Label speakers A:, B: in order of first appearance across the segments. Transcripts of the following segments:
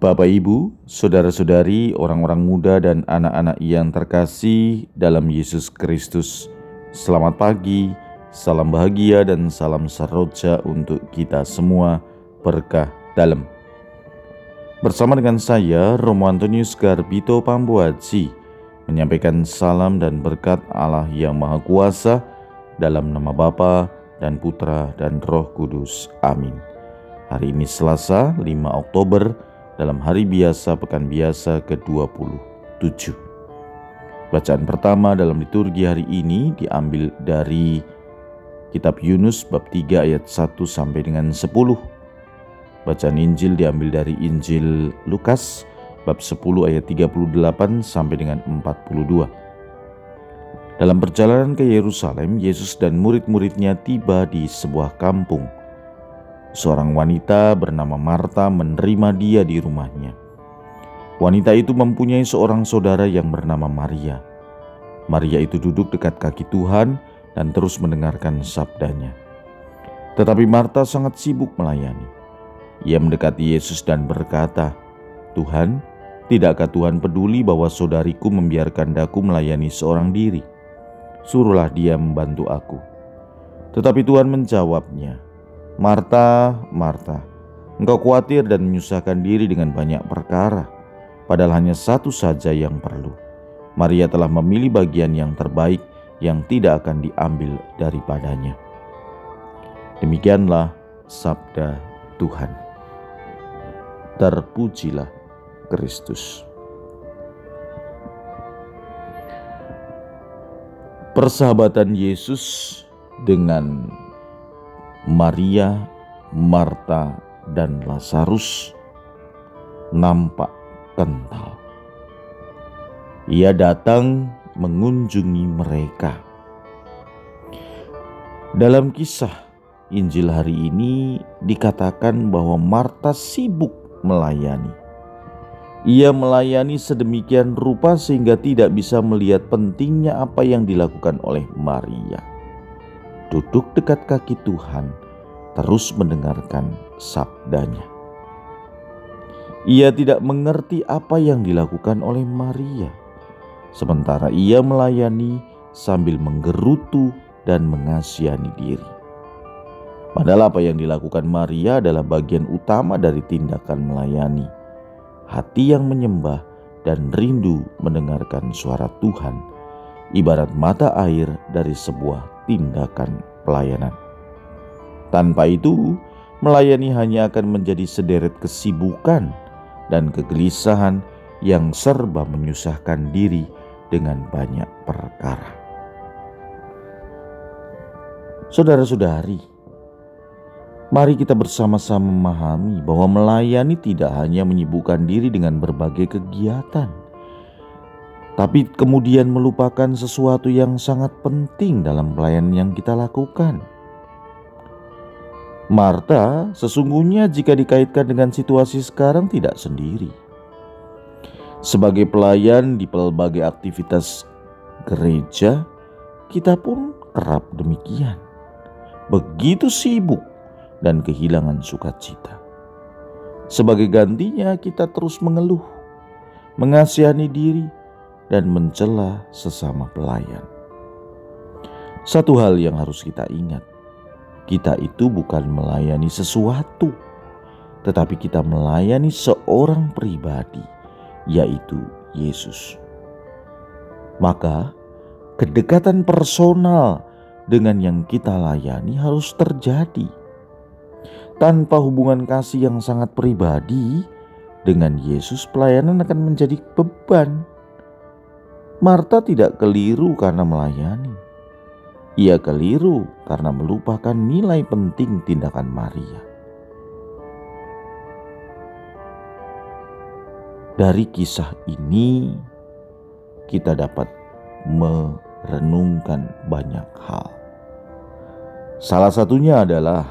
A: Bapak, Ibu, saudara-saudari, orang-orang muda, dan anak-anak yang terkasih dalam Yesus Kristus, selamat pagi, salam bahagia, dan salam seroja untuk kita semua. Berkah dalam bersama dengan saya, Romo Antonius Garbito Pambuaji, menyampaikan salam dan berkat Allah yang Maha Kuasa dalam nama Bapa dan Putra dan Roh Kudus. Amin. Hari ini Selasa, 5 Oktober dalam hari biasa pekan biasa ke-27. Bacaan pertama dalam liturgi hari ini diambil dari kitab Yunus bab 3 ayat 1 sampai dengan 10. Bacaan Injil diambil dari Injil Lukas bab 10 ayat 38 sampai dengan 42. Dalam perjalanan ke Yerusalem, Yesus dan murid-muridnya tiba di sebuah kampung Seorang wanita bernama Marta menerima dia di rumahnya. Wanita itu mempunyai seorang saudara yang bernama Maria. Maria itu duduk dekat kaki Tuhan dan terus mendengarkan sabdanya. Tetapi Marta sangat sibuk melayani. Ia mendekati Yesus dan berkata, Tuhan, tidakkah Tuhan peduli bahwa saudariku membiarkan daku melayani seorang diri? Suruhlah dia membantu aku. Tetapi Tuhan menjawabnya, Marta, Marta, engkau khawatir dan menyusahkan diri dengan banyak perkara, padahal hanya satu saja yang perlu. Maria telah memilih bagian yang terbaik yang tidak akan diambil daripadanya. Demikianlah sabda Tuhan. Terpujilah Kristus. Persahabatan Yesus dengan Maria, Marta, dan Lazarus nampak kental. Ia datang mengunjungi mereka. Dalam kisah Injil hari ini dikatakan bahwa Marta sibuk melayani. Ia melayani sedemikian rupa sehingga tidak bisa melihat pentingnya apa yang dilakukan oleh Maria duduk dekat kaki Tuhan, terus mendengarkan sabdanya. Ia tidak mengerti apa yang dilakukan oleh Maria, sementara ia melayani sambil menggerutu dan mengasihani diri. Padahal apa yang dilakukan Maria adalah bagian utama dari tindakan melayani. Hati yang menyembah dan rindu mendengarkan suara Tuhan, ibarat mata air dari sebuah tindakan pelayanan. Tanpa itu, melayani hanya akan menjadi sederet kesibukan dan kegelisahan yang serba menyusahkan diri dengan banyak perkara. Saudara-saudari, mari kita bersama-sama memahami bahwa melayani tidak hanya menyibukkan diri dengan berbagai kegiatan, tapi kemudian melupakan sesuatu yang sangat penting dalam pelayanan yang kita lakukan. Marta sesungguhnya jika dikaitkan dengan situasi sekarang tidak sendiri. Sebagai pelayan di pelbagai aktivitas gereja, kita pun kerap demikian. Begitu sibuk dan kehilangan sukacita. Sebagai gantinya kita terus mengeluh, mengasihani diri, dan mencela sesama pelayan. Satu hal yang harus kita ingat, kita itu bukan melayani sesuatu, tetapi kita melayani seorang pribadi, yaitu Yesus. Maka, kedekatan personal dengan yang kita layani harus terjadi. Tanpa hubungan kasih yang sangat pribadi dengan Yesus, pelayanan akan menjadi beban Marta tidak keliru karena melayani. Ia keliru karena melupakan nilai penting tindakan Maria. Dari kisah ini, kita dapat merenungkan banyak hal. Salah satunya adalah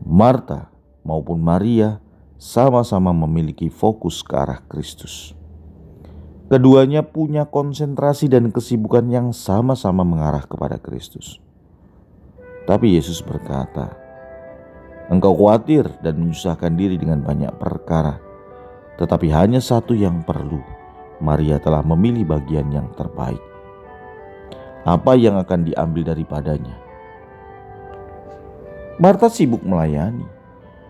A: Marta maupun Maria sama-sama memiliki fokus ke arah Kristus. Keduanya punya konsentrasi dan kesibukan yang sama-sama mengarah kepada Kristus. Tapi Yesus berkata, Engkau khawatir dan menyusahkan diri dengan banyak perkara, tetapi hanya satu yang perlu. Maria telah memilih bagian yang terbaik. Apa yang akan diambil daripadanya? Marta sibuk melayani,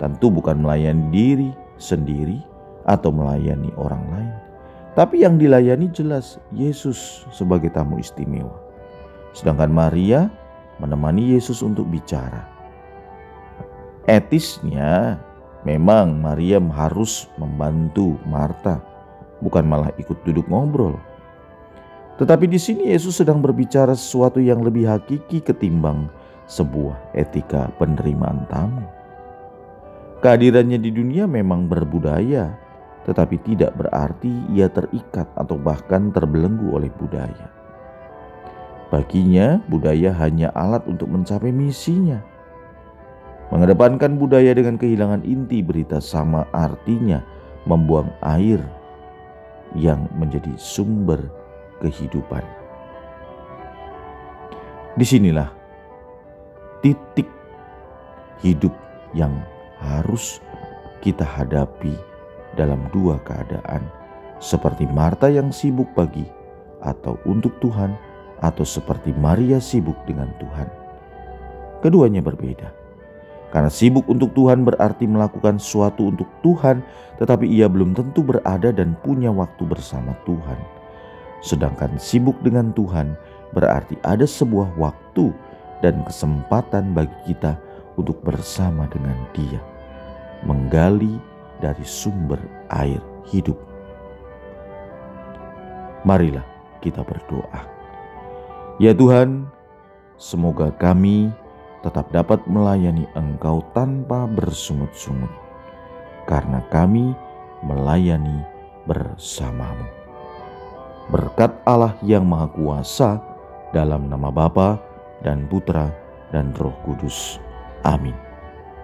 A: tentu bukan melayani diri sendiri atau melayani orang lain, tapi yang dilayani jelas Yesus sebagai tamu istimewa. Sedangkan Maria menemani Yesus untuk bicara. Etisnya memang Maria harus membantu Marta bukan malah ikut duduk ngobrol. Tetapi di sini Yesus sedang berbicara sesuatu yang lebih hakiki ketimbang sebuah etika penerimaan tamu. Kehadirannya di dunia memang berbudaya, tetapi tidak berarti ia terikat atau bahkan terbelenggu oleh budaya. Baginya, budaya hanya alat untuk mencapai misinya. Mengedepankan budaya dengan kehilangan inti berita sama artinya membuang air yang menjadi sumber kehidupan. Di sinilah titik hidup yang harus kita hadapi dalam dua keadaan, seperti Marta yang sibuk pagi atau untuk Tuhan, atau seperti Maria sibuk dengan Tuhan. Keduanya berbeda. Karena sibuk untuk Tuhan berarti melakukan sesuatu untuk Tuhan, tetapi ia belum tentu berada dan punya waktu bersama Tuhan. Sedangkan sibuk dengan Tuhan berarti ada sebuah waktu dan kesempatan bagi kita untuk bersama dengan Dia, menggali dari sumber air hidup. Marilah kita berdoa. Ya Tuhan, semoga kami tetap dapat melayani Engkau tanpa bersungut-sungut, karena kami melayani bersamamu. Berkat Allah yang Maha Kuasa, dalam nama Bapa dan Putra dan Roh Kudus. Amin.